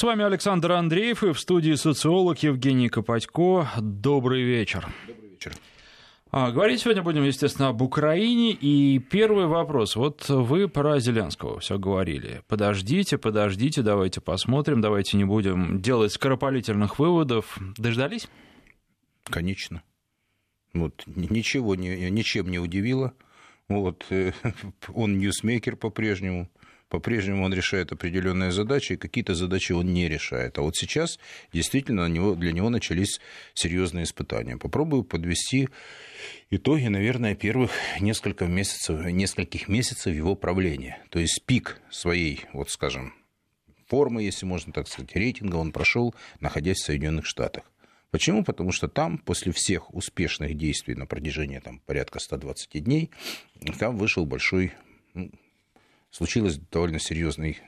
С вами Александр Андреев и в студии социолог Евгений Копатько. Добрый вечер. Добрый вечер. А, говорить сегодня будем, естественно, об Украине. И первый вопрос. Вот вы про Зеленского все говорили. Подождите, подождите, давайте посмотрим, давайте не будем делать скоропалительных выводов. Дождались? Конечно. Вот, ничего ничем не удивило. Вот, э, он ньюсмейкер по-прежнему по-прежнему он решает определенные задачи, и какие-то задачи он не решает. А вот сейчас действительно для него начались серьезные испытания. Попробую подвести итоги, наверное, первых несколько месяцев, нескольких месяцев его правления. То есть пик своей, вот скажем, формы, если можно так сказать, рейтинга он прошел, находясь в Соединенных Штатах. Почему? Потому что там, после всех успешных действий на протяжении там, порядка 120 дней, там вышел большой ну, случилось довольно серьезный,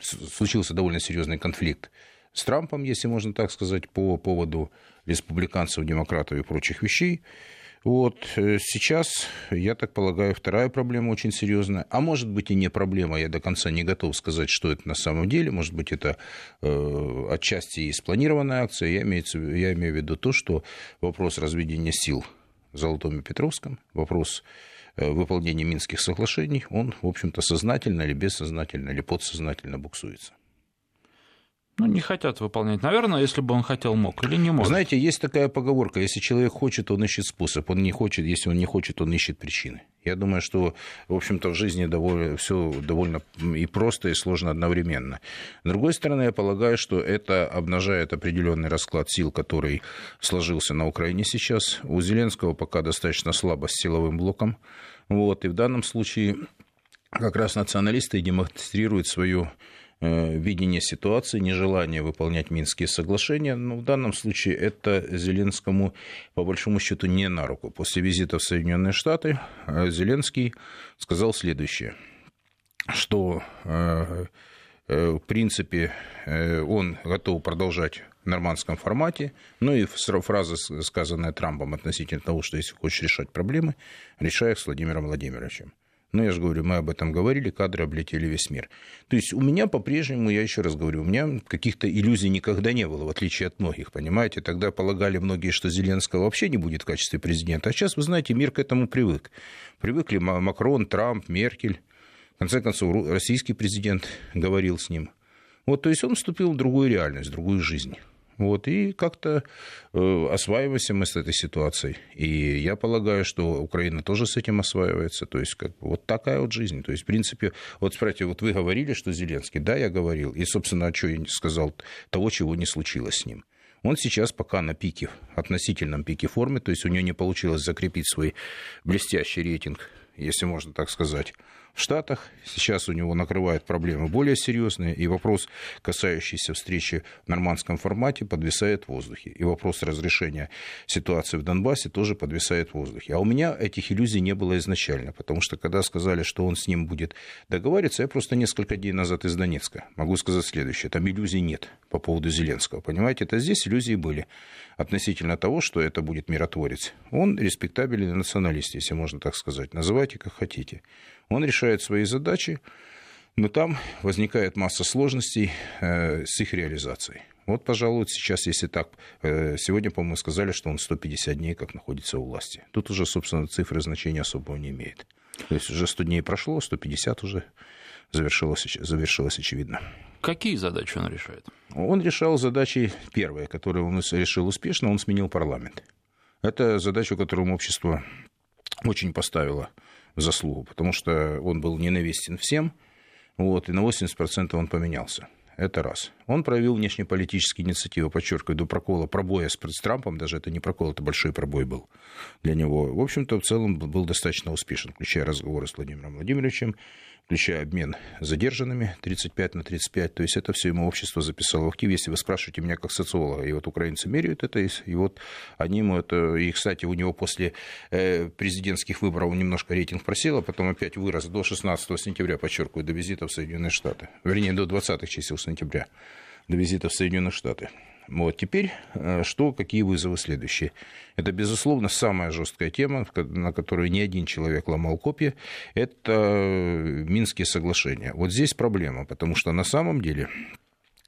случился довольно серьезный конфликт с Трампом, если можно так сказать, по поводу республиканцев, демократов и прочих вещей. Вот э, сейчас, я так полагаю, вторая проблема очень серьезная, а может быть и не проблема, я до конца не готов сказать, что это на самом деле, может быть это э, отчасти и спланированная акция, я имею, я имею в виду то, что вопрос разведения сил в Золотом и Петровском, вопрос выполнения Минских соглашений, он, в общем-то, сознательно или бессознательно, или подсознательно буксуется. Ну, не хотят выполнять. Наверное, если бы он хотел, мог или не мог. Знаете, есть такая поговорка, если человек хочет, он ищет способ, он не хочет, если он не хочет, он ищет причины. Я думаю, что, в общем-то, в жизни довольно, все довольно и просто, и сложно одновременно. С другой стороны, я полагаю, что это обнажает определенный расклад сил, который сложился на Украине сейчас. У Зеленского пока достаточно слабо с силовым блоком. Вот, и в данном случае как раз националисты демонстрируют свою видение ситуации, нежелание выполнять Минские соглашения. Но в данном случае это Зеленскому, по большому счету, не на руку. После визита в Соединенные Штаты э, Зеленский сказал следующее, что э, в принципе, он готов продолжать в нормандском формате. Ну и фраза, сказанная Трампом относительно того, что если хочешь решать проблемы, решай их с Владимиром Владимировичем. Ну, я же говорю, мы об этом говорили, кадры облетели весь мир. То есть у меня по-прежнему, я еще раз говорю, у меня каких-то иллюзий никогда не было, в отличие от многих, понимаете? Тогда полагали многие, что Зеленского вообще не будет в качестве президента. А сейчас, вы знаете, мир к этому привык. Привыкли Макрон, Трамп, Меркель. В конце концов, российский президент говорил с ним. Вот, то есть он вступил в другую реальность, в другую жизнь. Вот, и как-то э, осваиваемся мы с этой ситуацией. И я полагаю, что Украина тоже с этим осваивается. То есть, как вот такая вот жизнь. То есть, в принципе, вот смотрите, вот вы говорили, что Зеленский, да, я говорил. И, собственно, а что я сказал, того, чего не случилось с ним. Он сейчас пока на пике, относительном пике формы, то есть у него не получилось закрепить свой блестящий рейтинг, если можно так сказать в Штатах. Сейчас у него накрывают проблемы более серьезные, и вопрос, касающийся встречи в нормандском формате, подвисает в воздухе. И вопрос разрешения ситуации в Донбассе тоже подвисает в воздухе. А у меня этих иллюзий не было изначально, потому что когда сказали, что он с ним будет договариваться, я просто несколько дней назад из Донецка могу сказать следующее. Там иллюзий нет по поводу Зеленского. Понимаете, это здесь иллюзии были относительно того, что это будет миротворец. Он респектабельный националист, если можно так сказать. Называйте как хотите. Он решает свои задачи, но там возникает масса сложностей э, с их реализацией. Вот, пожалуй, сейчас, если так, э, сегодня, по-моему, сказали, что он 150 дней как находится у власти. Тут уже, собственно, цифры значения особого не имеет. То есть уже 100 дней прошло, 150 уже завершилось, завершилось очевидно. Какие задачи он решает? Он решал задачи, первые, которые он решил успешно, он сменил парламент. Это задача, которую общество очень поставило заслугу, потому что он был ненавистен всем, вот, и на 80% он поменялся. Это раз. Он проявил внешнеполитические инициативы, подчеркиваю, до прокола, пробоя с Трампом, даже это не прокол, это большой пробой был для него. В общем-то, в целом был достаточно успешен, включая разговоры с Владимиром Владимировичем, включая обмен задержанными 35 на 35. То есть это все ему общество записало в актив. Если вы спрашиваете меня как социолога, и вот украинцы меряют это, и вот они ему это... И, кстати, у него после э, президентских выборов немножко рейтинг просел, а потом опять вырос до 16 сентября, подчеркиваю, до визита в Соединенные Штаты. Вернее, до 20 чисел сентября, до визита в Соединенные Штаты. Вот теперь э, что, какие вызовы следующие? Это, безусловно, самая жесткая тема, на которую ни один человек ломал копья, это Минские соглашения. Вот здесь проблема, потому что на самом деле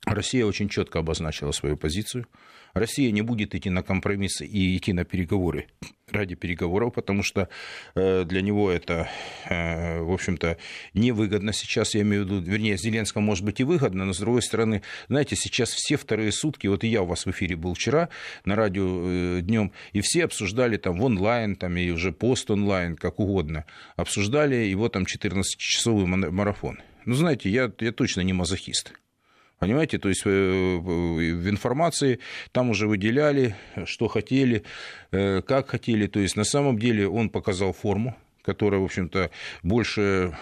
Россия очень четко обозначила свою позицию. Россия не будет идти на компромиссы и идти на переговоры ради переговоров, потому что э, для него это, э, в общем-то, невыгодно сейчас, я имею в виду, вернее, Зеленскому может быть и выгодно, но с другой стороны, знаете, сейчас все вторые сутки, вот и я у вас в эфире был вчера на радио э, днем, и все обсуждали там в онлайн, там и уже пост онлайн, как угодно, обсуждали его там 14-часовой марафон. Ну, знаете, я, я точно не мазохист. Понимаете, то есть э, в информации там уже выделяли, что хотели, э, как хотели. То есть на самом деле он показал форму, которая, в общем-то, больше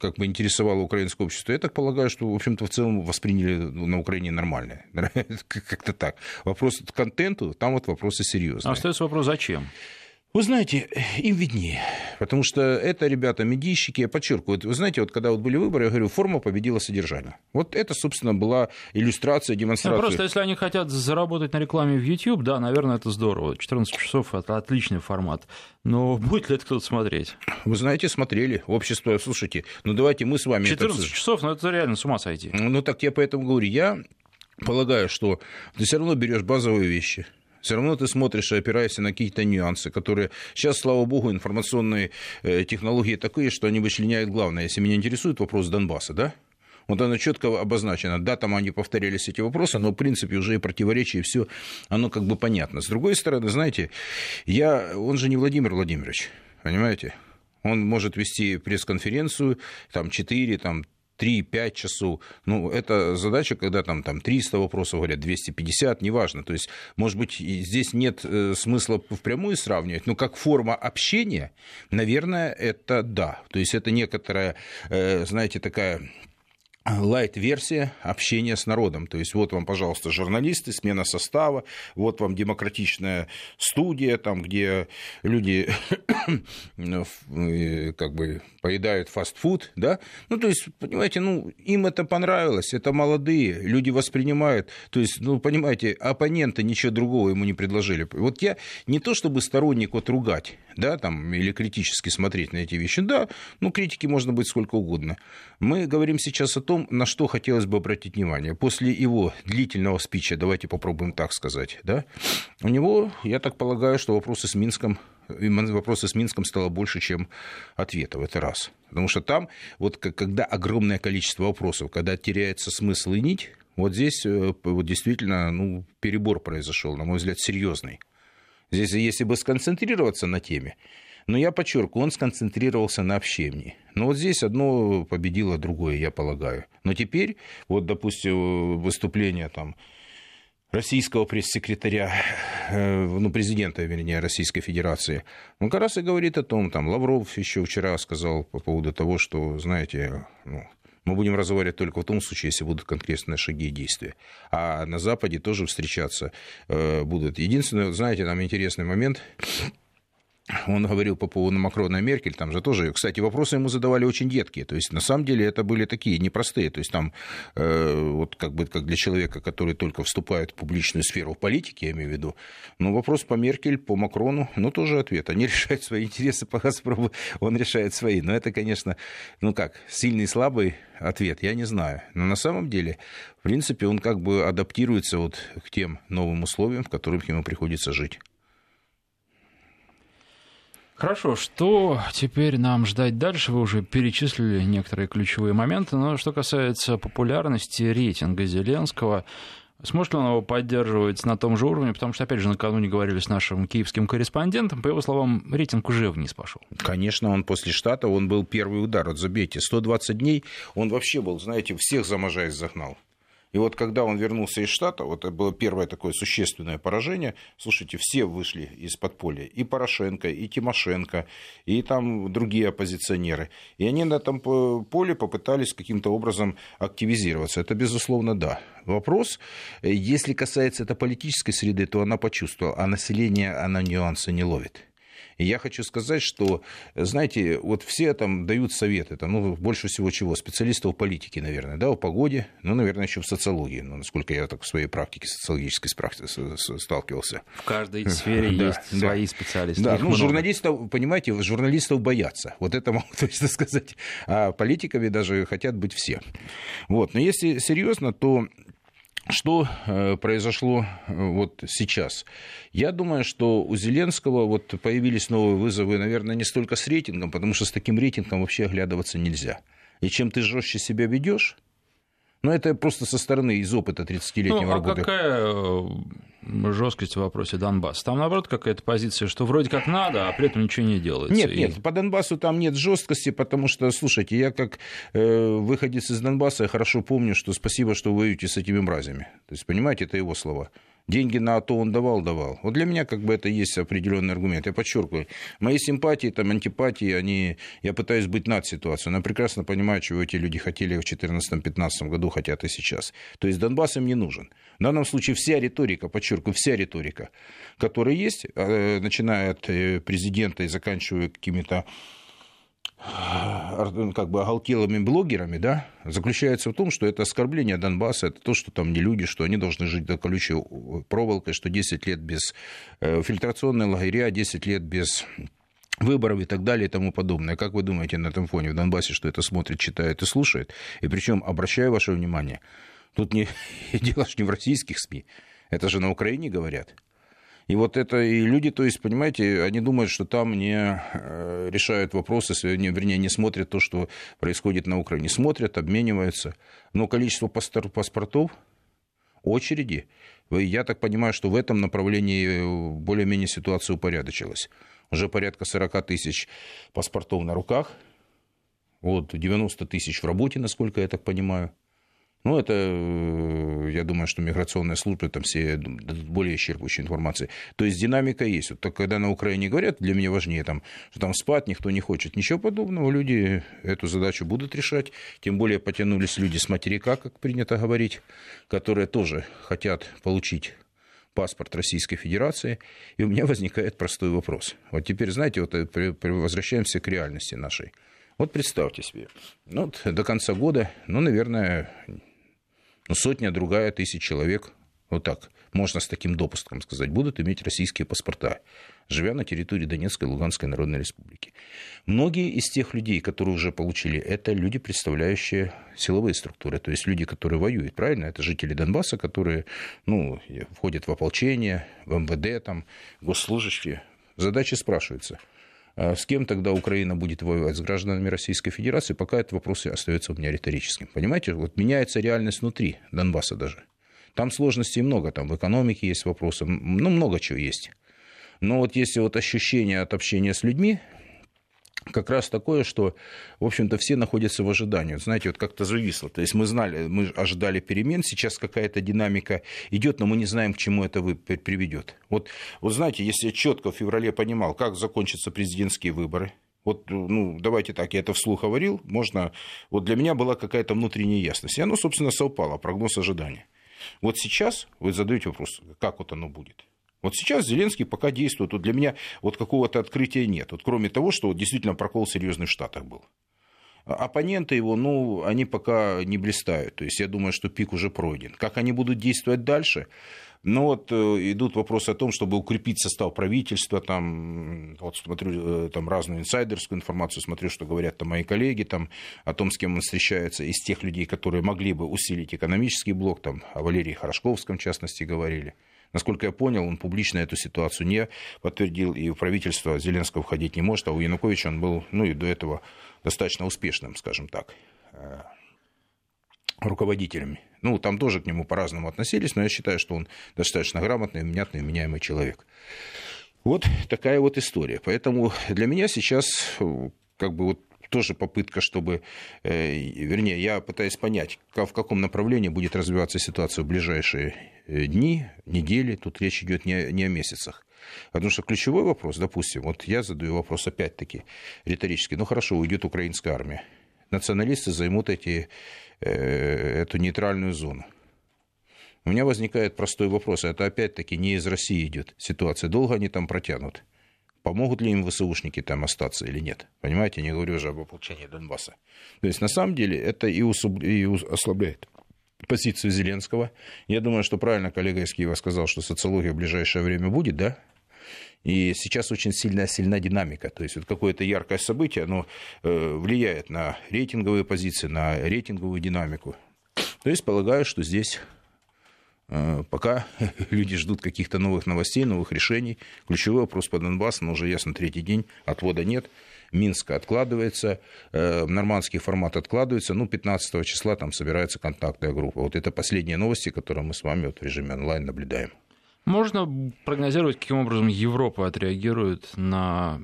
как бы интересовала украинское общество. Я так полагаю, что, в общем-то, в целом восприняли на Украине нормально. Как-то так. Вопрос к контенту, там вот вопросы серьезные. А остается вопрос, зачем? Вы знаете, им виднее, потому что это ребята медийщики, я подчеркиваю, вы знаете, вот когда вот были выборы, я говорю, форма победила содержание. Вот это, собственно, была иллюстрация, демонстрация. Ну, просто если они хотят заработать на рекламе в YouTube, да, наверное, это здорово. 14 часов – это отличный формат. Но будет ли это кто-то смотреть? Вы знаете, смотрели. Общество, слушайте, ну давайте мы с вами... 14 это... часов, ну это реально с ума сойти. Ну так я поэтому говорю, я полагаю, что ты все равно берешь базовые вещи – все равно ты смотришь и опираешься на какие-то нюансы, которые... Сейчас, слава богу, информационные э, технологии такие, что они вычленяют главное. Если меня интересует вопрос Донбасса, да? Вот оно четко обозначено. Да, там они повторялись эти вопросы, но в принципе уже и противоречия, и все, оно как бы понятно. С другой стороны, знаете, я, он же не Владимир Владимирович, понимаете? Он может вести пресс-конференцию, там, 4, там, 3-5 часов. Ну, это задача, когда там, там 300 вопросов говорят, 250, неважно. То есть, может быть, здесь нет э, смысла впрямую сравнивать, но как форма общения, наверное, это да. То есть, это некоторая, э, знаете, такая лайт-версия общения с народом. То есть вот вам, пожалуйста, журналисты, смена состава, вот вам демократичная студия, там, где люди как бы поедают фастфуд, да, ну, то есть, понимаете, ну, им это понравилось, это молодые, люди воспринимают, то есть, ну, понимаете, оппоненты ничего другого ему не предложили. Вот я не то чтобы сторонник вот ругать, да, там, или критически смотреть на эти вещи, да, ну, критики можно быть сколько угодно. Мы говорим сейчас о том, на что хотелось бы обратить внимание. После его длительного спича, давайте попробуем так сказать, да, у него, я так полагаю, что вопросы с Минском вопросы с Минском стало больше, чем ответов. Это раз. Потому что там, вот когда огромное количество вопросов, когда теряется смысл и нить, вот здесь э, вот действительно ну, перебор произошел, на мой взгляд, серьезный. Здесь, если бы сконцентрироваться на теме, но я подчеркиваю, он сконцентрировался на общении. Но вот здесь одно победило другое, я полагаю. Но теперь, вот, допустим, выступление там российского пресс-секретаря, э, ну, президента, вернее, Российской Федерации, он как раз и говорит о том, там, Лавров еще вчера сказал по поводу того, что, знаете, ну, мы будем разговаривать только в том случае, если будут конкретные шаги и действия. А на Западе тоже встречаться э, будут. Единственное, знаете, там интересный момент, он говорил по поводу Макрона и Меркель, там же тоже, кстати, вопросы ему задавали очень детские, то есть на самом деле это были такие непростые, то есть там э, вот как бы как для человека, который только вступает в публичную сферу в политике, я имею в виду, но вопрос по Меркель, по Макрону, ну тоже ответ, они решают свои интересы, по Газпрому он решает свои, но это, конечно, ну как, сильный и слабый ответ, я не знаю, но на самом деле, в принципе, он как бы адаптируется вот к тем новым условиям, в которых ему приходится жить. Хорошо, что теперь нам ждать дальше? Вы уже перечислили некоторые ключевые моменты, но что касается популярности рейтинга Зеленского, Сможет ли он его поддерживать на том же уровне? Потому что, опять же, накануне говорили с нашим киевским корреспондентом, по его словам, рейтинг уже вниз пошел. Конечно, он после штата, он был первый удар. Вот забейте, 120 дней, он вообще был, знаете, всех за загнал. И вот когда он вернулся из штата, вот это было первое такое существенное поражение, слушайте, все вышли из подполья, и Порошенко, и Тимошенко, и там другие оппозиционеры. И они на этом поле попытались каким-то образом активизироваться. Это, безусловно, да. Вопрос, если касается это политической среды, то она почувствовала, а население, она нюансы не ловит. И я хочу сказать, что, знаете, вот все там дают советы, там, ну, больше всего чего, специалистов в политике, наверное, да, о погоде, ну, наверное, еще в социологии, ну, насколько я так в своей практике социологической сталкивался. В каждой сфере да, есть да. свои специалисты. Да, Их ну, много. журналистов, понимаете, журналистов боятся, вот это могу точно сказать, а политиками даже хотят быть все. Вот, но если серьезно, то что э, произошло э, вот сейчас? Я думаю, что у Зеленского вот появились новые вызовы, наверное, не столько с рейтингом, потому что с таким рейтингом вообще оглядываться нельзя. И чем ты жестче себя ведешь, ну, это просто со стороны, из опыта 30-летнего ну, а работы. какая э, жесткость в вопросе Донбасса? Там, наоборот, какая-то позиция, что вроде как надо, а при этом ничего не делается. Нет, и... нет, по Донбассу там нет жесткости, потому что, слушайте, я как э, выходец из Донбасса, я хорошо помню, что спасибо, что воюете с этими мразями. То есть, понимаете, это его слова. Деньги на АТО он давал, давал. Вот для меня как бы это есть определенный аргумент. Я подчеркиваю, мои симпатии, там, антипатии, они, я пытаюсь быть над ситуацией, но прекрасно понимаю, чего эти люди хотели в 2014-2015 году, хотят и сейчас. То есть Донбасс им не нужен. В данном случае вся риторика, подчеркиваю, вся риторика, которая есть, э, начиная от э, президента и заканчивая какими-то как бы оголтелыми блогерами, да, заключается в том, что это оскорбление Донбасса, это то, что там не люди, что они должны жить до колючей проволокой, что 10 лет без э, фильтрационной лагеря, 10 лет без выборов и так далее и тому подобное. Как вы думаете на этом фоне в Донбассе, что это смотрит, читает и слушает? И причем, обращаю ваше внимание, тут не, дело же не в российских СМИ, это же на Украине говорят. И вот это и люди, то есть, понимаете, они думают, что там не э, решают вопросы, вернее, не смотрят то, что происходит на Украине. Смотрят, обмениваются. Но количество паспортов, очереди, я так понимаю, что в этом направлении э, более-менее ситуация упорядочилась. Уже порядка 40 тысяч паспортов на руках, вот 90 тысяч в работе, насколько я так понимаю. Ну, это, э, я думаю, что миграционная служба там все более исчерпывающей информации. То есть динамика есть. Вот когда на Украине говорят, для меня важнее, там, что там спать никто не хочет. Ничего подобного. Люди эту задачу будут решать. Тем более потянулись люди с материка, как принято говорить, которые тоже хотят получить паспорт Российской Федерации, и у меня возникает простой вопрос. Вот теперь, знаете, вот э, возвращаемся к реальности нашей. Вот представьте себе, ну, вот до конца года, ну, наверное, ну, сотня, другая тысяч человек, вот так, можно с таким допуском сказать, будут иметь российские паспорта, живя на территории Донецкой и Луганской Народной Республики. Многие из тех людей, которые уже получили, это люди, представляющие силовые структуры, то есть люди, которые воюют, правильно? Это жители Донбасса, которые ну, входят в ополчение, в МВД, там, госслужащие. Задачи спрашиваются – с кем тогда Украина будет воевать? С гражданами Российской Федерации? Пока этот вопрос остается у меня риторическим. Понимаете, вот меняется реальность внутри Донбасса даже. Там сложностей много, там в экономике есть вопросы, ну, много чего есть. Но вот если вот ощущение от общения с людьми, как раз такое, что, в общем-то, все находятся в ожидании. Знаете, вот как-то зависло. То есть мы знали, мы ожидали перемен, сейчас какая-то динамика идет, но мы не знаем, к чему это приведет. Вот, вот знаете, если я четко в феврале понимал, как закончатся президентские выборы, вот, ну, давайте так, я это вслух говорил, можно... Вот для меня была какая-то внутренняя ясность. И оно, собственно, совпало, прогноз ожидания. Вот сейчас вы задаете вопрос, как вот оно будет. Вот сейчас Зеленский пока действует. Вот для меня вот какого-то открытия нет. Вот кроме того, что вот действительно прокол серьезный в Штатах был. А оппоненты его, ну, они пока не блистают. То есть я думаю, что пик уже пройден. Как они будут действовать дальше? Ну вот э, идут вопросы о том, чтобы укрепить состав правительства, там, вот смотрю э, там разную инсайдерскую информацию, смотрю, что говорят там мои коллеги, там, о том, с кем он встречается, из тех людей, которые могли бы усилить экономический блок, там, о Валерии Хорошковском, в частности, говорили. Насколько я понял, он публично эту ситуацию не подтвердил, и в правительство Зеленского входить не может, а у Януковича он был, ну и до этого достаточно успешным, скажем так, руководителем. Ну, там тоже к нему по-разному относились, но я считаю, что он достаточно грамотный, внятный, меняемый человек. Вот такая вот история. Поэтому для меня сейчас э, как бы вот тоже попытка, чтобы, э, вернее, я пытаюсь понять, в каком направлении будет развиваться ситуация в ближайшие э, дни, недели. Тут речь идет не, не о месяцах. Потому что ключевой вопрос, допустим, вот я задаю вопрос опять-таки риторический. Ну хорошо, уйдет украинская армия. Националисты займут эти, э, эту нейтральную зону. У меня возникает простой вопрос. Это опять-таки не из России идет ситуация. Долго они там протянут? помогут ли им ВСУшники там остаться или нет. Понимаете, не говорю уже об ополчении Донбасса. То есть, на самом деле, это и, усуб... и ослабляет позицию Зеленского. Я думаю, что правильно коллега из Киева сказал, что социология в ближайшее время будет, да? И сейчас очень сильная, сильна динамика. То есть вот какое-то яркое событие, оно э, влияет на рейтинговые позиции, на рейтинговую динамику. То есть полагаю, что здесь Э, пока люди ждут каких-то новых новостей, новых решений. Ключевой вопрос по Донбассу, но уже ясно, третий день, отвода нет. Минска откладывается, э, нормандский формат откладывается, ну, 15 числа там собирается контактная группа. Вот это последние новости, которые мы с вами вот в режиме онлайн наблюдаем. Можно прогнозировать, каким образом Европа отреагирует на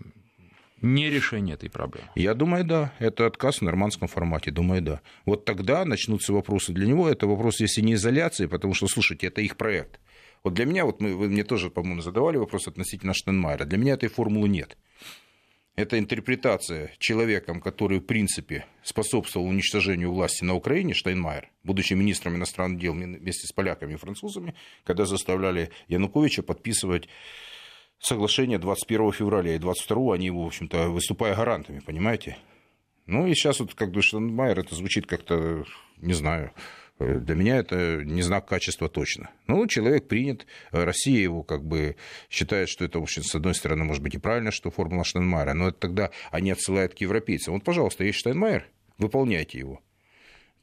не решение этой проблемы? Я думаю, да. Это отказ в нормандском формате. Думаю, да. Вот тогда начнутся вопросы для него. Это вопрос, если не изоляции, потому что, слушайте, это их проект. Вот для меня, вот мы, вы мне тоже, по-моему, задавали вопрос относительно Штенмайера. Для меня этой формулы нет. Это интерпретация человеком, который, в принципе, способствовал уничтожению власти на Украине, Штайнмайер, будучи министром иностранных дел вместе с поляками и французами, когда заставляли Януковича подписывать соглашение 21 февраля и 22 они его, в общем-то, выступая гарантами, понимаете? Ну и сейчас вот как бы Штайнмайер, это звучит как-то, не знаю, для меня это не знак качества точно. Ну, человек принят, Россия его как бы считает, что это, в общем, с одной стороны, может быть и правильно, что формула Штайнмайера, но это тогда они отсылают к европейцам. Вот, пожалуйста, есть Штайнмайер, выполняйте его.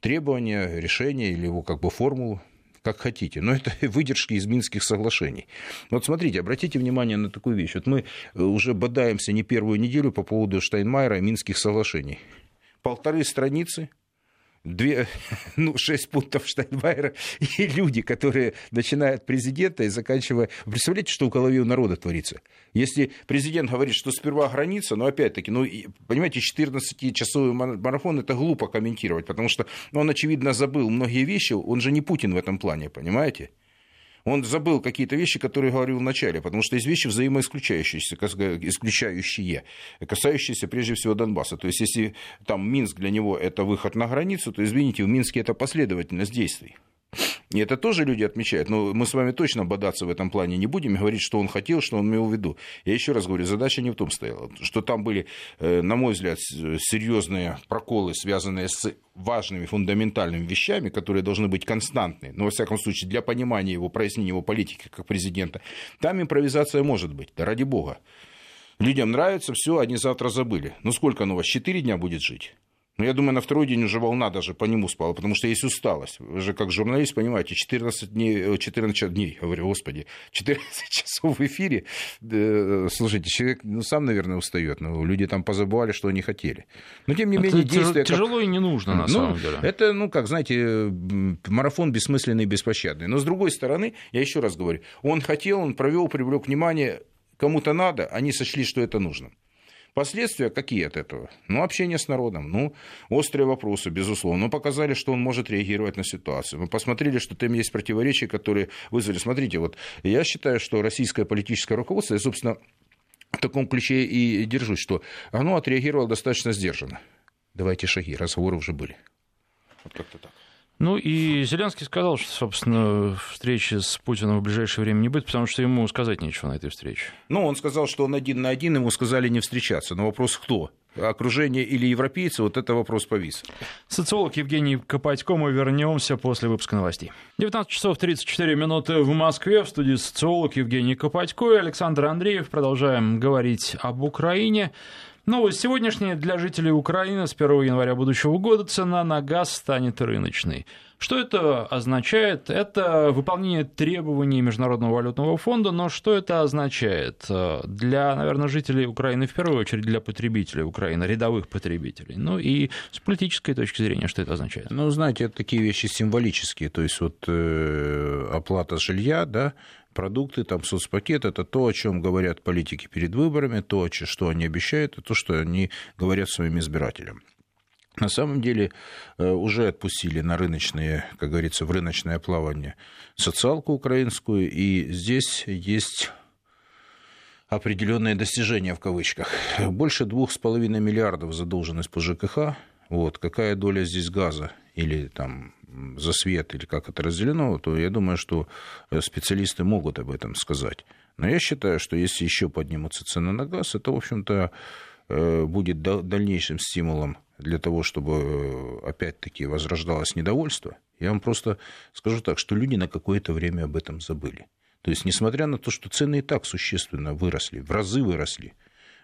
Требования, решения или его как бы формулу, как хотите. Но это выдержки из Минских соглашений. Вот смотрите, обратите внимание на такую вещь. Вот мы уже бодаемся не первую неделю по поводу Штайнмайера и Минских соглашений. Полторы страницы – две, ну, шесть пунктов Штайнмайера, и люди, которые начинают президента и заканчивая... Представляете, что в голове у народа творится? Если президент говорит, что сперва граница, но опять-таки, ну, понимаете, 14-часовой марафон это глупо комментировать, потому что он, очевидно, забыл многие вещи, он же не Путин в этом плане, понимаете? Он забыл какие-то вещи, которые говорил в начале, потому что есть вещи взаимоисключающиеся, исключающие, касающиеся прежде всего Донбасса. То есть, если там Минск для него это выход на границу, то, извините, в Минске это последовательность действий. И это тоже люди отмечают. Но мы с вами точно бодаться в этом плане не будем, говорить, что он хотел, что он имел в виду. Я еще раз говорю, задача не в том стояла, что там были, э, на мой взгляд, серьезные проколы, связанные с важными фундаментальными вещами, которые должны быть константны, но, во всяком случае, для понимания его, прояснения его политики как президента, там импровизация может быть, да ради бога. Людям нравится, все, они завтра забыли. Ну сколько оно у вас, четыре дня будет жить? Но ну, я думаю, на второй день уже волна даже по нему спала, потому что есть усталость. Вы же как журналист понимаете, 14 дней, 14 э, дней, говорю, господи, 14 часов в эфире. Слушайте, человек ну, сам, наверное, устает, но люди там позабывали, что они хотели. Но, тем не Это менее, действия... Тяжело как... и не нужно, на ну, самом деле. Это, ну, как, знаете, марафон бессмысленный и беспощадный. Но, с другой стороны, я еще раз говорю, он хотел, он провел, привлек внимание, кому-то надо, они сочли, что это нужно. Последствия какие от этого? Ну, общение с народом, ну, острые вопросы, безусловно. Но показали, что он может реагировать на ситуацию. Мы посмотрели, что там есть противоречия, которые вызвали. Смотрите, вот я считаю, что российское политическое руководство, я, собственно, в таком ключе и держусь, что оно отреагировало достаточно сдержанно. Давайте шаги, разговоры уже были. Вот как-то так. Ну и Зеленский сказал, что, собственно, встречи с Путиным в ближайшее время не будет, потому что ему сказать нечего на этой встрече. Ну, он сказал, что он один на один, ему сказали не встречаться. Но вопрос кто? окружение или европейцы, вот это вопрос повис. Социолог Евгений Копатько, мы вернемся после выпуска новостей. 19 часов 34 минуты в Москве, в студии социолог Евгений Копатько и Александр Андреев. Продолжаем говорить об Украине. Новость сегодняшняя для жителей Украины с 1 января будущего года цена на газ станет рыночной. Что это означает? Это выполнение требований Международного валютного фонда, но что это означает для, наверное, жителей Украины, в первую очередь для потребителей Украины, рядовых потребителей? Ну и с политической точки зрения, что это означает? Ну, знаете, это такие вещи символические, то есть вот э, оплата жилья, да, продукты, там соцпакет, это то, о чем говорят политики перед выборами, то, что они обещают, и то, что они говорят своим избирателям. На самом деле э, уже отпустили на рыночные, как говорится, в рыночное плавание социалку украинскую, и здесь есть определенные достижения в кавычках. Больше двух с половиной миллиардов задолженность по ЖКХ. Вот. Какая доля здесь газа или там за свет, или как это разделено, то я думаю, что э, специалисты могут об этом сказать. Но я считаю, что если еще поднимутся цены на газ, это, в общем-то, э, будет дальнейшим стимулом для того, чтобы э, опять-таки возрождалось недовольство. Я вам просто скажу так, что люди на какое-то время об этом забыли. То есть, несмотря на то, что цены и так существенно выросли, в разы выросли,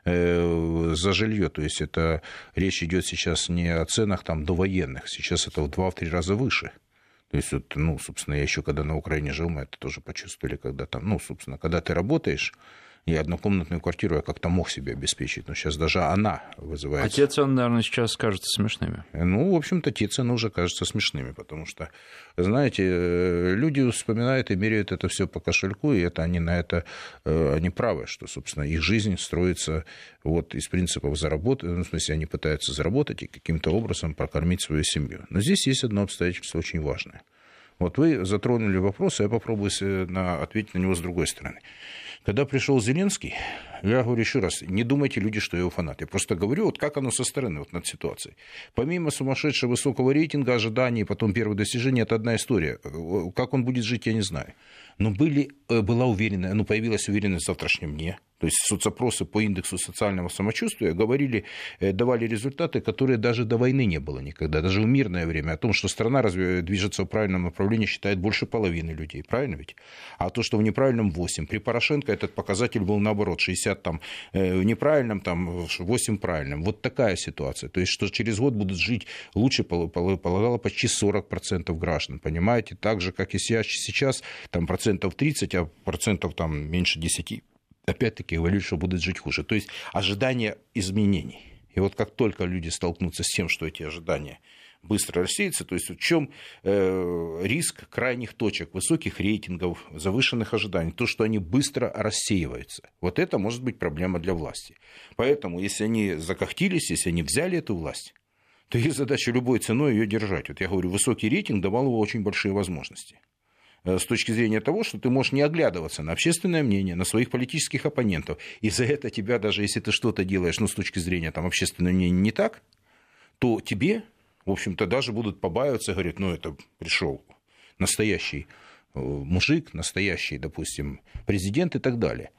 за жилье. То есть это речь идет сейчас не о ценах там довоенных, сейчас это в 2-3 раза выше. То есть, вот, ну, собственно, я еще когда на Украине жил, мы это тоже почувствовали, когда там, ну, собственно, когда ты работаешь, и однокомнатную квартиру я как-то мог себе обеспечить, но сейчас даже она вызывает... А те цены, наверное, сейчас кажутся смешными. Ну, в общем-то, те цены уже кажутся смешными, потому что, знаете, э, люди вспоминают и меряют это все по кошельку, и это они на это, э, они правы, что, собственно, их жизнь строится вот из принципов заработать, ну, в смысле, они пытаются заработать и каким-то образом прокормить свою семью. Но здесь есть одно обстоятельство очень важное. Вот вы затронули вопрос, а я попробую на, ответить на него с другой стороны. Когда пришел Зеленский, я говорю еще раз, не думайте, люди, что я его фанат. Я просто говорю, вот как оно со стороны, вот над ситуацией. Помимо сумасшедшего высокого рейтинга, ожиданий, потом первых достижений, это одна история. Как он будет жить, я не знаю. Но были, э, была уверенность, ну, появилась уверенность в завтрашнем дне то есть соцопросы по индексу социального самочувствия говорили, э, давали результаты, которые даже до войны не было никогда, даже в мирное время, о том, что страна разве движется в правильном направлении, считает больше половины людей, правильно ведь? А то, что в неправильном 8. При Порошенко этот показатель был наоборот, 60 там, э, в неправильном, там, 8 правильном. Вот такая ситуация. То есть, что через год будут жить лучше, полагало почти 40% граждан, понимаете? Так же, как и сейчас, там процентов 30, а процентов там меньше 10 опять-таки говорили, что будут жить хуже. То есть ожидание изменений. И вот как только люди столкнутся с тем, что эти ожидания быстро рассеются, то есть в чем э, риск крайних точек, высоких рейтингов, завышенных ожиданий, то, что они быстро рассеиваются. Вот это может быть проблема для власти. Поэтому, если они закохтились, если они взяли эту власть, то их задача любой ценой ее держать. Вот я говорю, высокий рейтинг давал его очень большие возможности. Э, с точки зрения того, что ты можешь не оглядываться на общественное мнение, на своих политических оппонентов. И за это тебя, даже если ты что-то делаешь, ну, с точки зрения там, общественного мнения не так, то тебе, в общем-то, даже будут побаиваться, говорят, ну, это пришел настоящий э, мужик, настоящий, допустим, президент и так далее.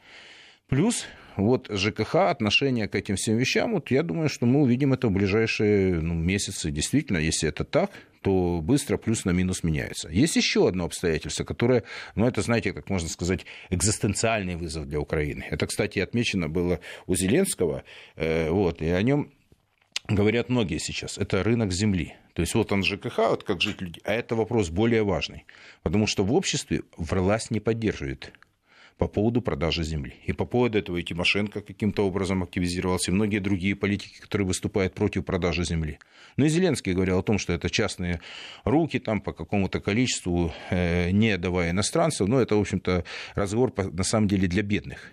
Плюс вот ЖКХ, отношение к этим всем вещам, вот я думаю, что мы увидим это в ближайшие ну, месяцы. Действительно, если это так, то быстро плюс на минус меняется. Есть еще одно обстоятельство, которое, ну, это, знаете, как можно сказать, экзистенциальный вызов для Украины. Это, кстати, отмечено было у Зеленского, э, вот, и о нем говорят многие сейчас. Это рынок земли. То есть вот он ЖКХ, вот как жить люди, а это вопрос более важный, потому что в обществе власть не поддерживает по поводу продажи земли. И по поводу этого и Тимошенко каким-то образом активизировался, и многие другие политики, которые выступают против продажи земли. Ну и Зеленский говорил о том, что это частные руки там по какому-то количеству, э, не давая иностранцев. Но это, в общем-то, разговор на самом деле для бедных.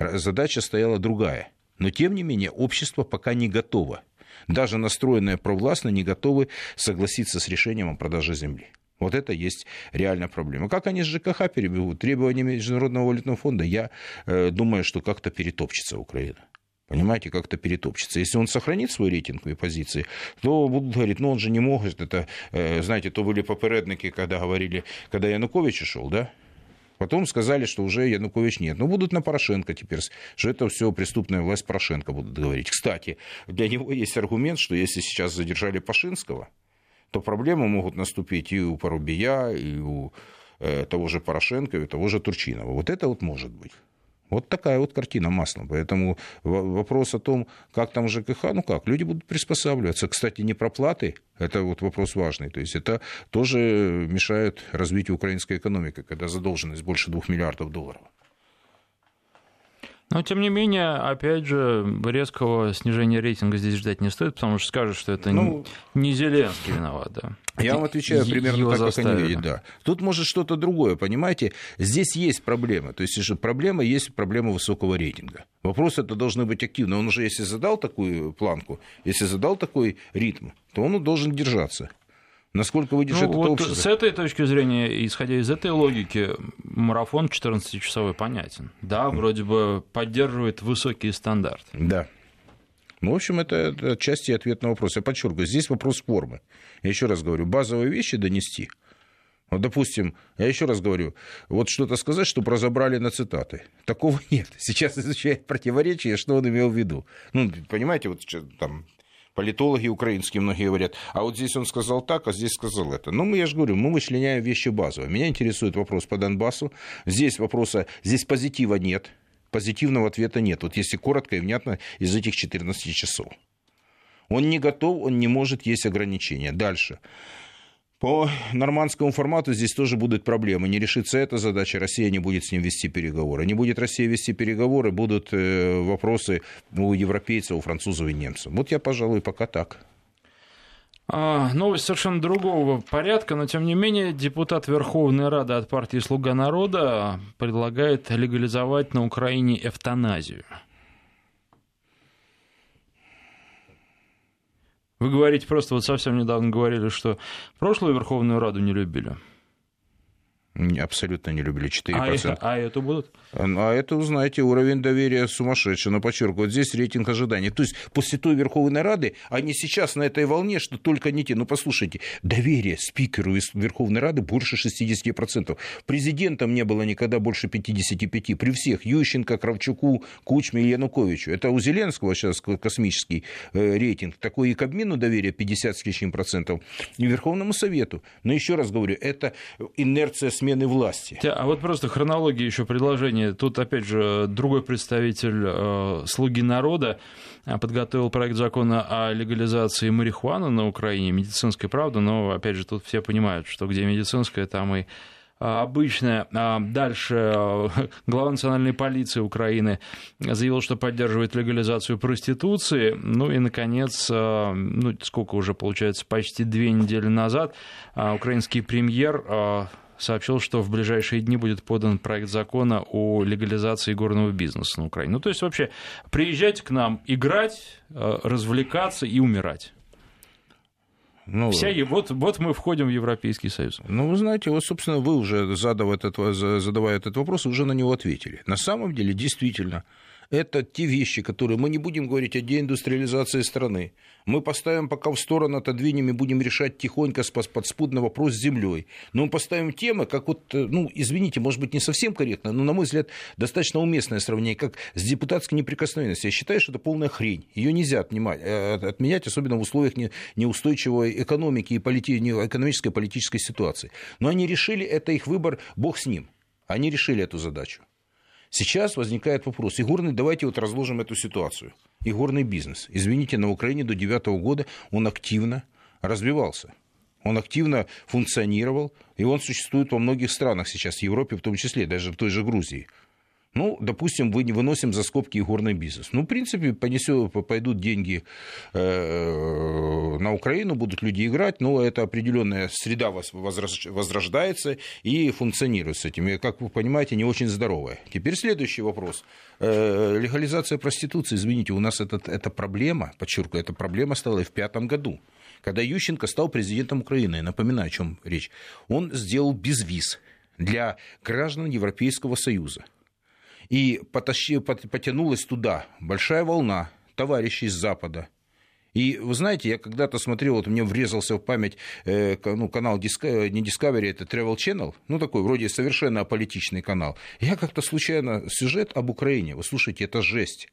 Задача стояла другая. Но, тем не менее, общество пока не готово. Даже настроенное провластно не готовы согласиться с решением о продаже земли. Вот это есть реальная проблема. Как они с ЖКХ перебегут? Требования Международного валютного фонда, я э, думаю, что как-то перетопчется Украина. Понимаете, как-то перетопчется. Если он сохранит свой рейтинг и позиции, то будут говорить, ну он же не может. Это, э, знаете, то были попередники, когда говорили, когда Янукович ушел, да? Потом сказали, что уже Янукович нет. Но будут на Порошенко теперь, что это все преступная власть Порошенко будут говорить. Кстати, для него есть аргумент, что если сейчас задержали Пашинского, то проблемы могут наступить и у Порубия, и у э, того же Порошенко, и того же Турчинова. Вот это вот может быть. Вот такая вот картина маслом. Поэтому вопрос о том, как там ЖКХ, ну как, люди будут приспосабливаться. Кстати, не проплаты, это вот вопрос важный. То есть это тоже мешает развитию украинской экономики, когда задолженность больше двух миллиардов долларов. Но, тем не менее, опять же, резкого снижения рейтинга здесь ждать не стоит, потому что скажут, что это ну, не Зеленский виноват. Да. Я вам отвечаю примерно так, заставили. как они видят. Да. Тут может что-то другое, понимаете? Здесь есть проблема. То есть, проблема есть проблема высокого рейтинга. Вопрос это должны быть активны. Он уже, если задал такую планку, если задал такой ритм, то он должен держаться. Насколько выдержит ну, это вот общество? С этой точки зрения, исходя из этой логики, марафон 14-часовой понятен. Да, вроде бы поддерживает высокие стандарты. Да. Ну, в общем, это, отчасти ответ на вопрос. Я подчеркиваю, здесь вопрос формы. Я еще раз говорю, базовые вещи донести. Вот, допустим, я еще раз говорю, вот что-то сказать, чтобы разобрали на цитаты. Такого нет. Сейчас изучает противоречие, что он имел в виду. Ну, понимаете, вот там политологи украинские многие говорят, а вот здесь он сказал так, а здесь сказал это. Ну, я же говорю, мы вычленяем вещи базовые. Меня интересует вопрос по Донбассу. Здесь вопроса, здесь позитива нет, позитивного ответа нет. Вот если коротко и внятно из этих 14 часов. Он не готов, он не может, есть ограничения. Дальше. По нормандскому формату здесь тоже будут проблемы. Не решится эта задача, Россия не будет с ним вести переговоры. Не будет Россия вести переговоры, будут э, вопросы у европейцев, у французов и немцев. Вот я, пожалуй, пока так. А, новость совершенно другого порядка, но тем не менее депутат Верховной Рады от партии «Слуга народа» предлагает легализовать на Украине эвтаназию. Вы говорите просто, вот совсем недавно говорили, что прошлую Верховную Раду не любили. Абсолютно не любили. 4%. А, это, а это будут? А это, знаете, уровень доверия сумасшедший. Но подчеркиваю, вот здесь рейтинг ожиданий. То есть после той Верховной Рады они сейчас на этой волне, что только не те. Ну, послушайте, доверие спикеру из Верховной Рады больше 60%. Президентом не было никогда больше 55%. При всех. Ющенко, Кравчуку, Кучме и Януковичу. Это у Зеленского сейчас космический э, рейтинг. Такой и к обмену доверия 50 с лишним процентов. И Верховному Совету. Но еще раз говорю, это инерция смены власти. А вот просто хронология еще предложения. Тут, опять же, другой представитель э, «Слуги народа» подготовил проект закона о легализации марихуаны на Украине, медицинской, правда, но, опять же, тут все понимают, что где медицинская, там и обычная. Дальше глава национальной полиции Украины заявил, что поддерживает легализацию проституции. Ну и, наконец, ну, сколько уже получается, почти две недели назад украинский премьер сообщил, что в ближайшие дни будет подан проект закона о легализации горного бизнеса на Украине. Ну, то есть вообще приезжать к нам, играть, э, развлекаться и умирать. Ну, Вся, вот, вот мы входим в Европейский Союз. Ну, вы знаете, вот, собственно, вы уже, задав этот, задавая этот вопрос, уже на него ответили. На самом деле, действительно, это те вещи, которые мы не будем говорить о деиндустриализации страны. Мы поставим пока в сторону, отодвинем и будем решать тихонько подспудно вопрос с землей. Но мы поставим темы, как вот, э, ну, извините, может быть, не совсем корректно, но, на мой взгляд, достаточно уместное сравнение, как с депутатской неприкосновенностью. Я считаю, что это полная хрень. Ее нельзя отнимать, э, отменять, особенно в условиях неустойчивой экономики и полити... экономической политической ситуации. Но они решили, это их выбор, бог с ним. Они решили эту задачу. Сейчас возникает вопрос. Игорный, давайте вот разложим эту ситуацию. Игорный бизнес. Извините, на Украине до 2009 года он активно развивался. Он активно функционировал, и он существует во многих странах сейчас, в Европе в том числе, даже в той же Грузии. Ну, допустим, вы не выносим за скобки игорный бизнес. Ну, в принципе, понесет, пойдут деньги э, на Украину, будут люди играть, но это определенная среда возрождается и функционирует с этим. И, как вы понимаете, не очень здоровая. Теперь следующий вопрос. Э, легализация проституции, извините, у нас это, это проблема, подчеркиваю, эта проблема стала и в пятом году. Когда Ющенко стал президентом Украины, напоминаю, о чем речь, он сделал безвиз для граждан Европейского Союза – и потащи, потянулась туда большая волна товарищей с Запада. И вы знаете, я когда-то смотрел, вот мне врезался в память э, ну, канал Discovery, не Discovery, это Travel Channel, ну такой вроде совершенно аполитичный канал. Я как-то случайно сюжет об Украине, вы слушайте, это жесть.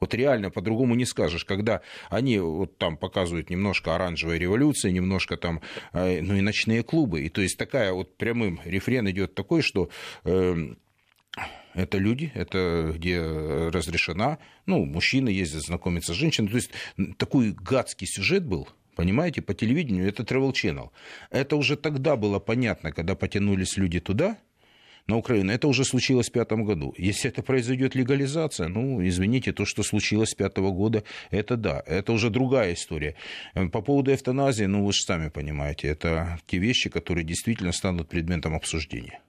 Вот реально по-другому не скажешь, когда они вот там показывают немножко оранжевой революции, немножко там, э, ну и ночные клубы. И то есть такая вот прямым рефрен идет такой, что э, это люди, это где разрешена, ну, мужчины ездят знакомиться с женщиной. То есть такой гадский сюжет был, понимаете, по телевидению, это Travel Channel. Это уже тогда было понятно, когда потянулись люди туда, на Украину. Это уже случилось в пятом году. Если это произойдет легализация, ну, извините, то, что случилось с пятого года, это да, это уже другая история. По поводу эвтаназии, ну, вы же сами понимаете, это те вещи, которые действительно станут предметом обсуждения.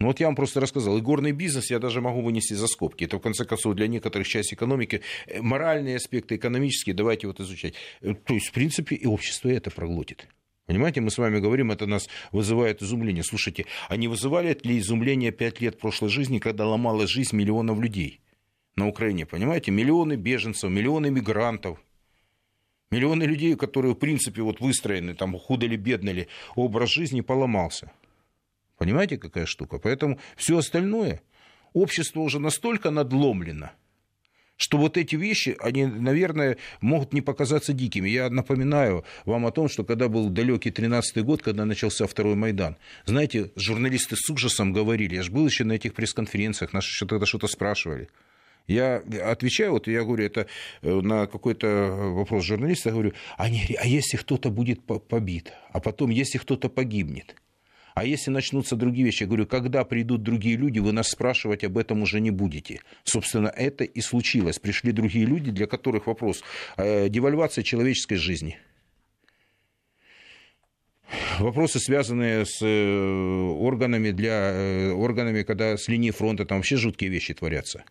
Ну вот я вам просто рассказал, и горный бизнес я даже могу вынести за скобки. Это, в конце концов, для некоторых часть экономики, э, моральные аспекты, экономические, давайте вот изучать. Э, то есть, в принципе, и общество это проглотит. Понимаете, мы с вами говорим, это нас вызывает изумление. Слушайте, а не вызывали ли изумление пять лет прошлой жизни, когда ломалась жизнь миллионов людей на Украине? Понимаете, миллионы беженцев, миллионы мигрантов, миллионы людей, которые, в принципе, вот выстроены, там, худо ли, бедно ли, образ жизни поломался. Понимаете, какая штука? Поэтому все остальное, общество уже настолько надломлено, что вот эти вещи, они, наверное, могут не показаться дикими. Я напоминаю вам о том, что когда был далекий 13-й год, когда начался второй Майдан, знаете, журналисты с ужасом говорили, я же был еще на этих пресс-конференциях, нас что-то спрашивали. Я отвечаю, вот я говорю, это э, на какой-то вопрос журналиста, я говорю, а, не, а если кто-то будет побит, а потом, если кто-то погибнет, а если начнутся другие вещи, я говорю, когда придут другие люди, вы нас спрашивать об этом уже не будете. Собственно, это и случилось. Пришли другие люди, для которых вопрос э, девальвация человеческой жизни. Вопросы, связанные с э, органами, для, э, органами, когда с линии фронта там вообще жуткие вещи творятся.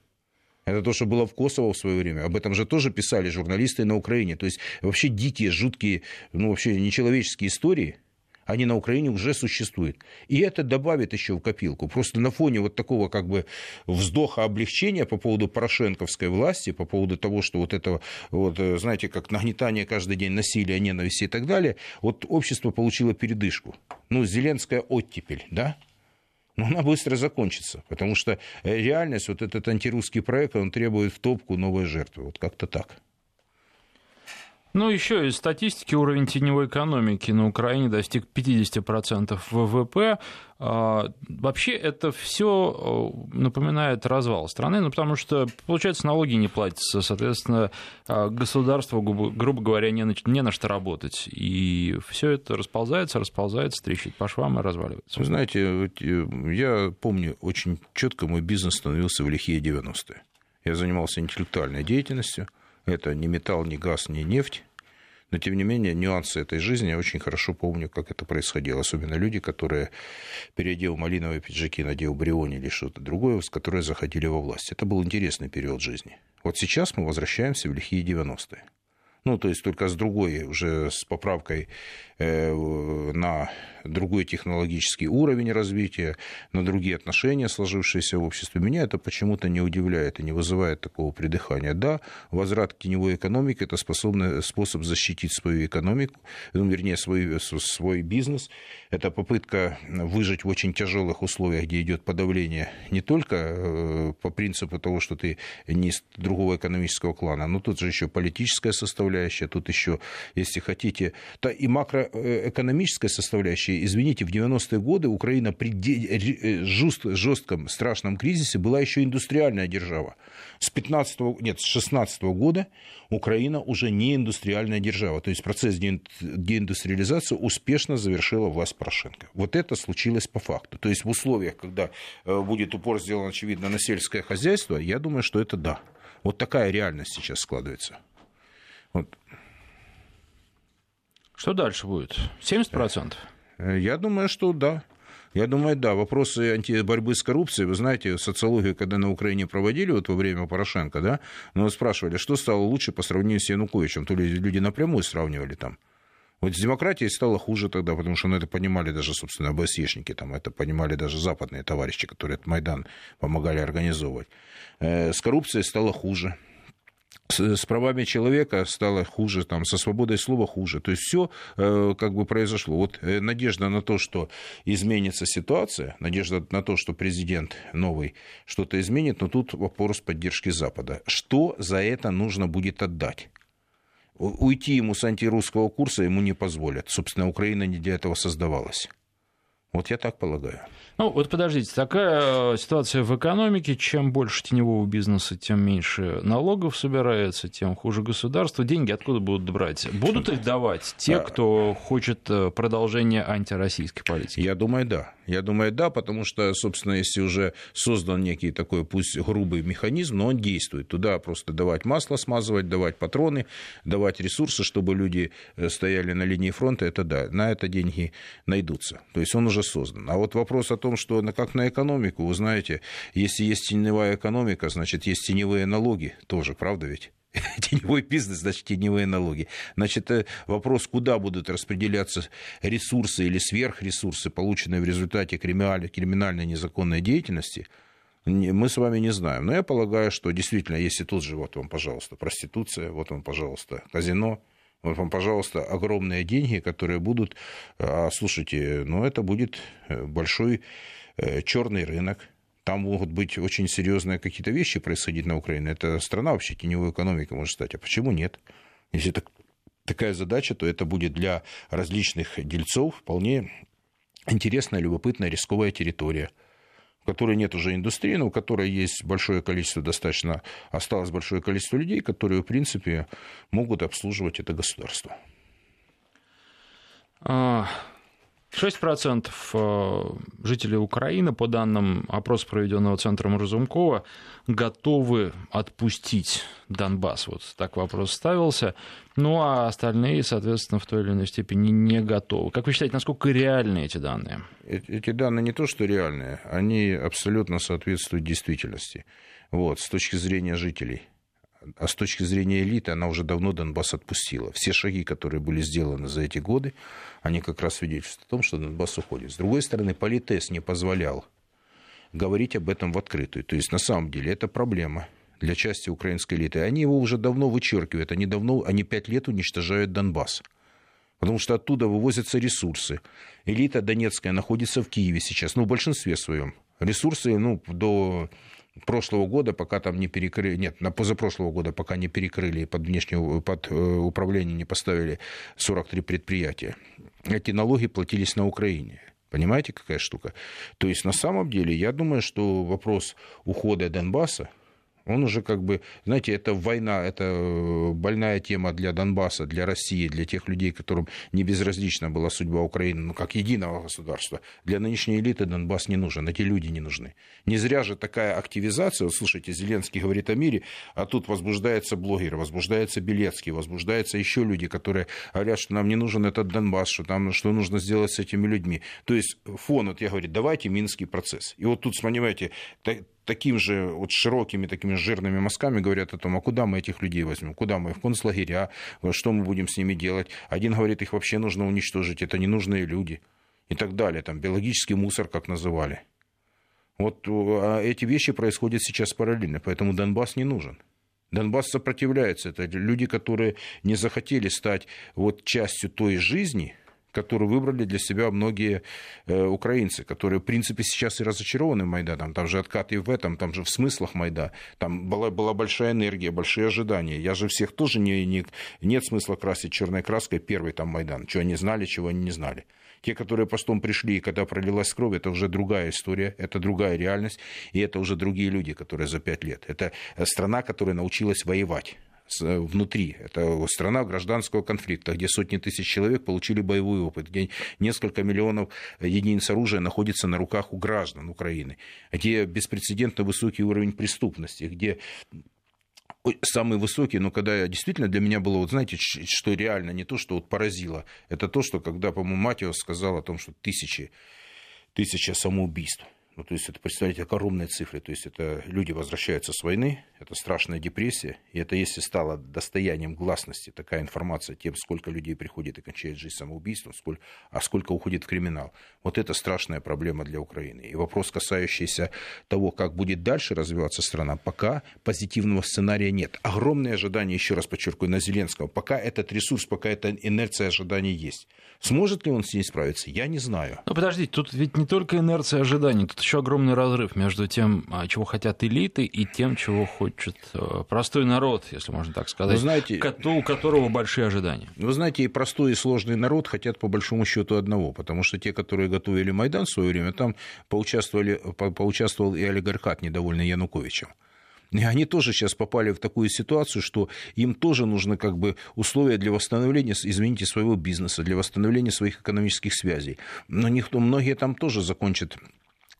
Это то, что было в Косово в свое время. Об этом же тоже писали журналисты на Украине. То есть вообще дикие, жуткие, ну вообще нечеловеческие истории, они на Украине уже существуют. И это добавит еще в копилку. Просто на фоне вот такого как бы вздоха облегчения по поводу порошенковской власти, по поводу того, что вот этого, вот, э, знаете, как нагнетание каждый день насилия, ненависти и так далее, вот общество получило передышку. Ну, Зеленская оттепель, да? но она быстро закончится, потому что э, реальность, вот этот антирусский проект, он требует в топку новой жертвы. Вот как-то так. Ну, еще из статистики уровень теневой экономики на Украине достиг 50% ВВП. А, вообще это все э, напоминает развал страны, ну, потому что, получается, налоги не платятся, соответственно, а, государство, грубо говоря, не на, не на что работать. И все это расползается, расползается, трещит по швам и разваливается. Вы знаете, э, я помню очень четко мой бизнес становился в лихие 90-е. Я занимался интеллектуальной деятельностью – это не металл, не газ, не нефть. Но, тем не менее, нюансы этой жизни я очень хорошо помню, как это происходило. Особенно люди, которые, переодев малиновые пиджаки, надев бриони или что-то другое, с которой заходили во власть. Это был интересный период жизни. Вот сейчас мы возвращаемся в лихие 90-е. Ну, то есть только с другой, уже с поправкой э, на другой технологический уровень развития, на другие отношения, сложившиеся в обществе. Меня это почему-то не удивляет и не вызывает такого придыхания. Да, возврат к теневой экономике – это способный, способ защитить свою экономику, ну, вернее, свой, свой бизнес. Это попытка выжить в очень тяжелых условиях, где идет подавление не только э, по принципу того, что ты не из другого экономического клана, но тут же еще политическая составляющая, тут еще, если хотите, то и макроэкономическая составляющая извините, в 90-е годы Украина при э, жестком, страшном кризисе была еще индустриальная держава. С 15 нет, с 16 года Украина уже не индустриальная держава. То есть процесс деиндустриализации успешно завершила власть Порошенко. Вот это случилось по факту. То есть в условиях, когда э, будет упор сделан, очевидно, на сельское хозяйство, я думаю, что это да. Вот такая реальность сейчас складывается. Вот. Что дальше будет? 70%? Э, я думаю, что да. Я думаю, да, вопросы борьбы с коррупцией, вы знаете, социологию, когда на Украине проводили вот во время Порошенко, да, ну, спрашивали, что стало лучше по сравнению с Януковичем, то ли люди напрямую сравнивали там. Вот с демократией стало хуже тогда, потому что ну, это понимали даже, собственно, ОБСЕшники, там, это понимали даже западные товарищи, которые этот Майдан помогали организовывать. Э, с коррупцией стало хуже с, правами человека стало хуже, там, со свободой слова хуже. То есть все э, как бы произошло. Вот э, надежда на то, что изменится ситуация, надежда на то, что президент новый что-то изменит, но тут вопрос поддержки Запада. Что за это нужно будет отдать? Уйти ему с антирусского курса ему не позволят. Собственно, Украина не для этого создавалась. Вот я так полагаю. Ну, вот подождите, такая э, ситуация в экономике. Чем больше теневого бизнеса, тем меньше налогов собирается, тем хуже государство. Деньги откуда будут брать? Будут их давать те, а кто хочет э, продолжения антироссийской политики? Я думаю, да. Я думаю, да, потому что, собственно, если уже создан некий такой, пусть грубый механизм, но он действует. Туда просто давать масло смазывать, давать патроны, давать ресурсы, чтобы люди э, стояли на линии фронта, это да, на это деньги найдутся. То есть он уже создан. А вот вопрос о том, что как на экономику, вы знаете, если есть теневая экономика, значит, есть теневые налоги тоже, правда ведь? теневой бизнес, значит, теневые налоги. Значит, э, вопрос, куда будут распределяться ресурсы или сверхресурсы, полученные в результате криминальной незаконной деятельности, мы с вами не знаем. Но я полагаю, что действительно, если тут же, вот вам, пожалуйста, проституция, вот вам, пожалуйста, казино, вот вам, пожалуйста, огромные деньги, которые будут, а, слушайте, ну это будет э, большой э, черный рынок, там могут быть очень серьезные какие-то вещи происходить на Украине. Это страна вообще теневой экономикой может стать. А почему нет? Если это такая задача, то это будет для различных дельцов вполне интересная, любопытная, рисковая территория. В которой нет уже индустрии, но в которой есть большое количество, достаточно осталось большое количество людей, которые, в принципе, могут обслуживать это государство. 6% э, жителей Украины, по данным опроса, проведенного Центром Разумкова, готовы отпустить Донбасс. Вот так вопрос ставился. Ну, а остальные, соответственно, в той или иной степени не готовы. Как вы считаете, насколько реальны эти данные? Эти данные не то, что реальные, они абсолютно соответствуют действительности. Вот, с точки зрения жителей. А с точки зрения элиты она уже давно Донбасс отпустила. Все шаги, которые были сделаны за эти годы, они как раз свидетельствуют о том, что Донбасс уходит. С другой стороны, политес не позволял говорить об этом в открытую. То есть, на самом деле, это проблема для части украинской элиты. Они его уже давно вычеркивают, они давно, они пять лет уничтожают Донбасс. Потому что оттуда вывозятся ресурсы. Элита донецкая находится в Киеве сейчас, ну, в большинстве своем. Ресурсы, ну, до прошлого года, пока там не перекрыли, нет, на позапрошлого года, пока не перекрыли под внешнее, под э, управление не поставили 43 предприятия, эти налоги платились на Украине. Понимаете, какая штука? То есть, на самом деле, я думаю, что вопрос ухода Донбасса, он уже как бы, знаете, это война, это э, больная тема для Донбасса, для России, для тех людей, которым не безразлична была судьба Украины, ну, как единого государства. Для нынешней элиты Донбасс не нужен, эти люди не нужны. Не зря же такая активизация, вот слушайте, Зеленский говорит о мире, а тут возбуждается блогер, возбуждается Белецкий, возбуждаются еще люди, которые говорят, что нам не нужен этот Донбасс, что, там, что нужно сделать с этими людьми. То есть фон, вот я говорю, давайте Минский процесс. И вот тут, понимаете, таким же вот широкими такими жирными мазками говорят о том, а куда мы этих людей возьмем, куда мы в концлагеря, что мы будем с ними делать. Один говорит, их вообще нужно уничтожить, это ненужные люди и так далее, там биологический мусор, как называли. Вот а эти вещи происходят сейчас параллельно, поэтому Донбасс не нужен. Донбасс сопротивляется. Это люди, которые не захотели стать вот частью той жизни, которую выбрали для себя многие э, украинцы, которые, в принципе, сейчас и разочарованы Майданом. Там же откат и в этом, там же в смыслах Майда. Там была, была большая энергия, большие ожидания. Я же всех тоже не, не, нет смысла красить черной краской первый там Майдан. Чего они знали, чего они не знали. Те, которые постом пришли, и когда пролилась кровь, это уже другая история, это другая реальность, и это уже другие люди, которые за пять лет. Это э, страна, которая научилась воевать. Э, внутри. Это страна гражданского конфликта, где сотни тысяч человек получили боевой опыт, где несколько миллионов единиц оружия находится на руках у граждан Украины, где беспрецедентно высокий уровень преступности, где самый высокий, но когда действительно для меня было, вот знаете, что реально не то, что вот поразило, это то, что когда, по-моему, Матиос сказал о том, что тысячи, тысяча самоубийств. Ну, то есть это, представляете, огромные цифры. То есть это люди возвращаются с войны, это страшная депрессия, и это если стало достоянием гласности такая информация тем, сколько людей приходит и кончает жизнь самоубийством, сколько, а сколько уходит в криминал. Вот это страшная проблема для Украины. И вопрос, касающийся того, как будет дальше развиваться страна, пока позитивного сценария нет. Огромные ожидания, еще раз подчеркиваю, на Зеленского. Пока этот ресурс, пока эта инерция ожиданий есть. Сможет ли он с ней справиться, я не знаю. Но подождите, тут ведь не только инерция ожиданий, тут еще огромный разрыв между тем, а, чего хотят элиты, и тем, чего хочет э, простой народ, если можно так сказать, Вы знаете, у которого большие ожидания. Вы знаете, и простой, и сложный народ хотят по большому счету одного, потому что те, которые готовили Майдан в свое время, там поучаствовали, по, поучаствовал и олигархат, недовольный Януковичем. И они тоже сейчас попали в такую ситуацию, что им тоже нужны как бы условия для восстановления, извините, своего бизнеса, для восстановления своих экономических связей. Но никто, многие там тоже закончат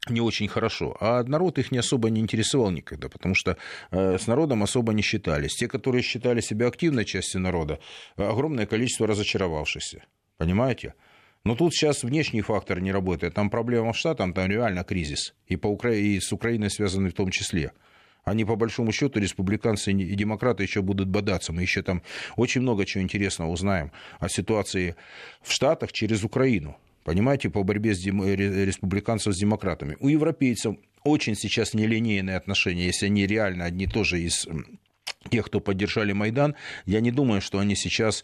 не очень хорошо. А народ их не особо не интересовал никогда, потому что э, с народом особо не считались. Те, которые считали себя активной частью народа, огромное количество разочаровавшихся. Понимаете? Но тут сейчас внешний фактор не работает. Там проблема в Штатах, там реально кризис. И, по Укра... и с Украиной связанный в том числе. Они, по большому счету, республиканцы и демократы еще будут бодаться. Мы еще там очень много чего интересного узнаем о ситуации в Штатах через Украину. Понимаете, по борьбе с дем... республиканцев с демократами. У европейцев очень сейчас нелинейные отношения, если они реально одни тоже из тех, кто поддержали Майдан, я не думаю, что они сейчас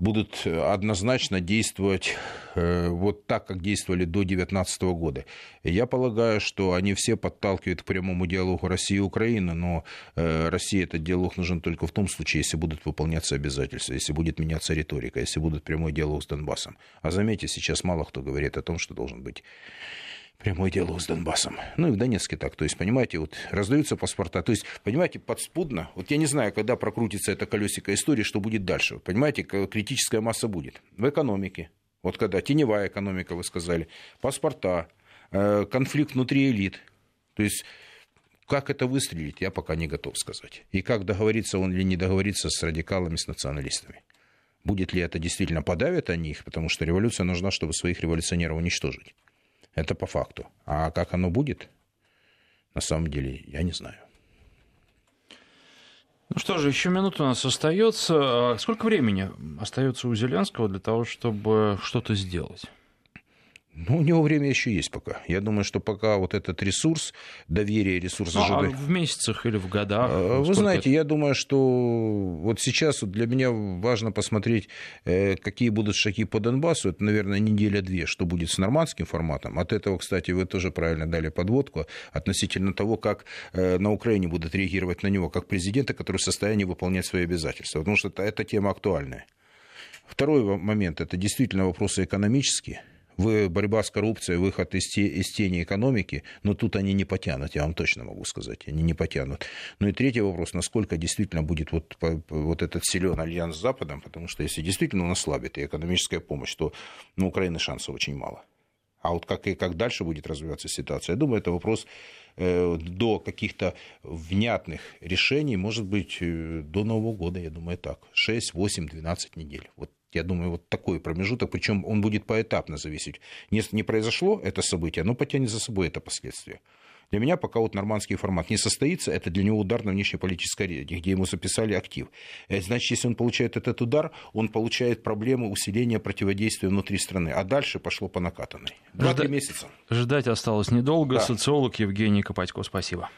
будут однозначно действовать э, вот так, как действовали до 2019 года. Я полагаю, что они все подталкивают к прямому диалогу России и Украины, но э, России этот диалог нужен только в том случае, если будут выполняться обязательства, если будет меняться риторика, если будет прямой диалог с Донбассом. А заметьте, сейчас мало кто говорит о том, что должен быть Прямой диалог с Донбассом. Ну и в Донецке так. То есть, понимаете, вот раздаются паспорта. То есть, понимаете, подспудно. Вот я не знаю, когда прокрутится это колесико истории, что будет дальше. Понимаете, критическая масса будет. В экономике. Вот когда теневая экономика, вы сказали, паспорта, э, конфликт внутри элит. То есть, как это выстрелить, я пока не готов сказать. И как договориться он или не договориться с радикалами, с националистами. Будет ли это действительно подавит они их, потому что революция нужна, чтобы своих революционеров уничтожить. Это по факту. А как оно будет, на самом деле, я не знаю. Ну что же, еще минута у нас остается. А сколько времени остается у Зеленского для того, чтобы что-то сделать? Ну, у него время еще есть пока. Я думаю, что пока вот этот ресурс, доверие, ресурс ну. А в месяцах или в годах? А, вы знаете, это? я думаю, что вот сейчас для меня важно посмотреть, э, какие будут шаги по Донбассу. Это, наверное, неделя-две, что будет с нормандским форматом. От этого, кстати, вы тоже правильно дали подводку относительно того, как э, на Украине будут реагировать на него, как президента, который в состоянии выполнять свои обязательства. Потому что эта тема актуальная. Второй момент – это действительно вопросы экономические – борьба с коррупцией, выход из, те, из тени экономики, но тут они не потянут, я вам точно могу сказать, они не потянут. Ну и третий вопрос, насколько действительно будет вот, вот этот силен альянс с Западом, потому что если действительно он ослабит и экономическая помощь, то на Украины шансов очень мало. А вот как, и как дальше будет развиваться ситуация, я думаю, это вопрос э, до каких-то внятных решений, может быть, э, до Нового года, я думаю, так. 6, 8, 12 недель. Вот я думаю, вот такой промежуток, причем он будет поэтапно зависеть. Не, не произошло это событие, оно потянет за собой это последствие. Для меня пока вот нормандский формат не состоится, это для него удар на внешнеполитической арене, где ему записали актив. Э, значит, если он получает этот удар, он получает проблему усиления противодействия внутри страны. А дальше пошло по накатанной. Два-три месяца. Ждать осталось недолго. Да. Социолог Евгений Копатько, спасибо.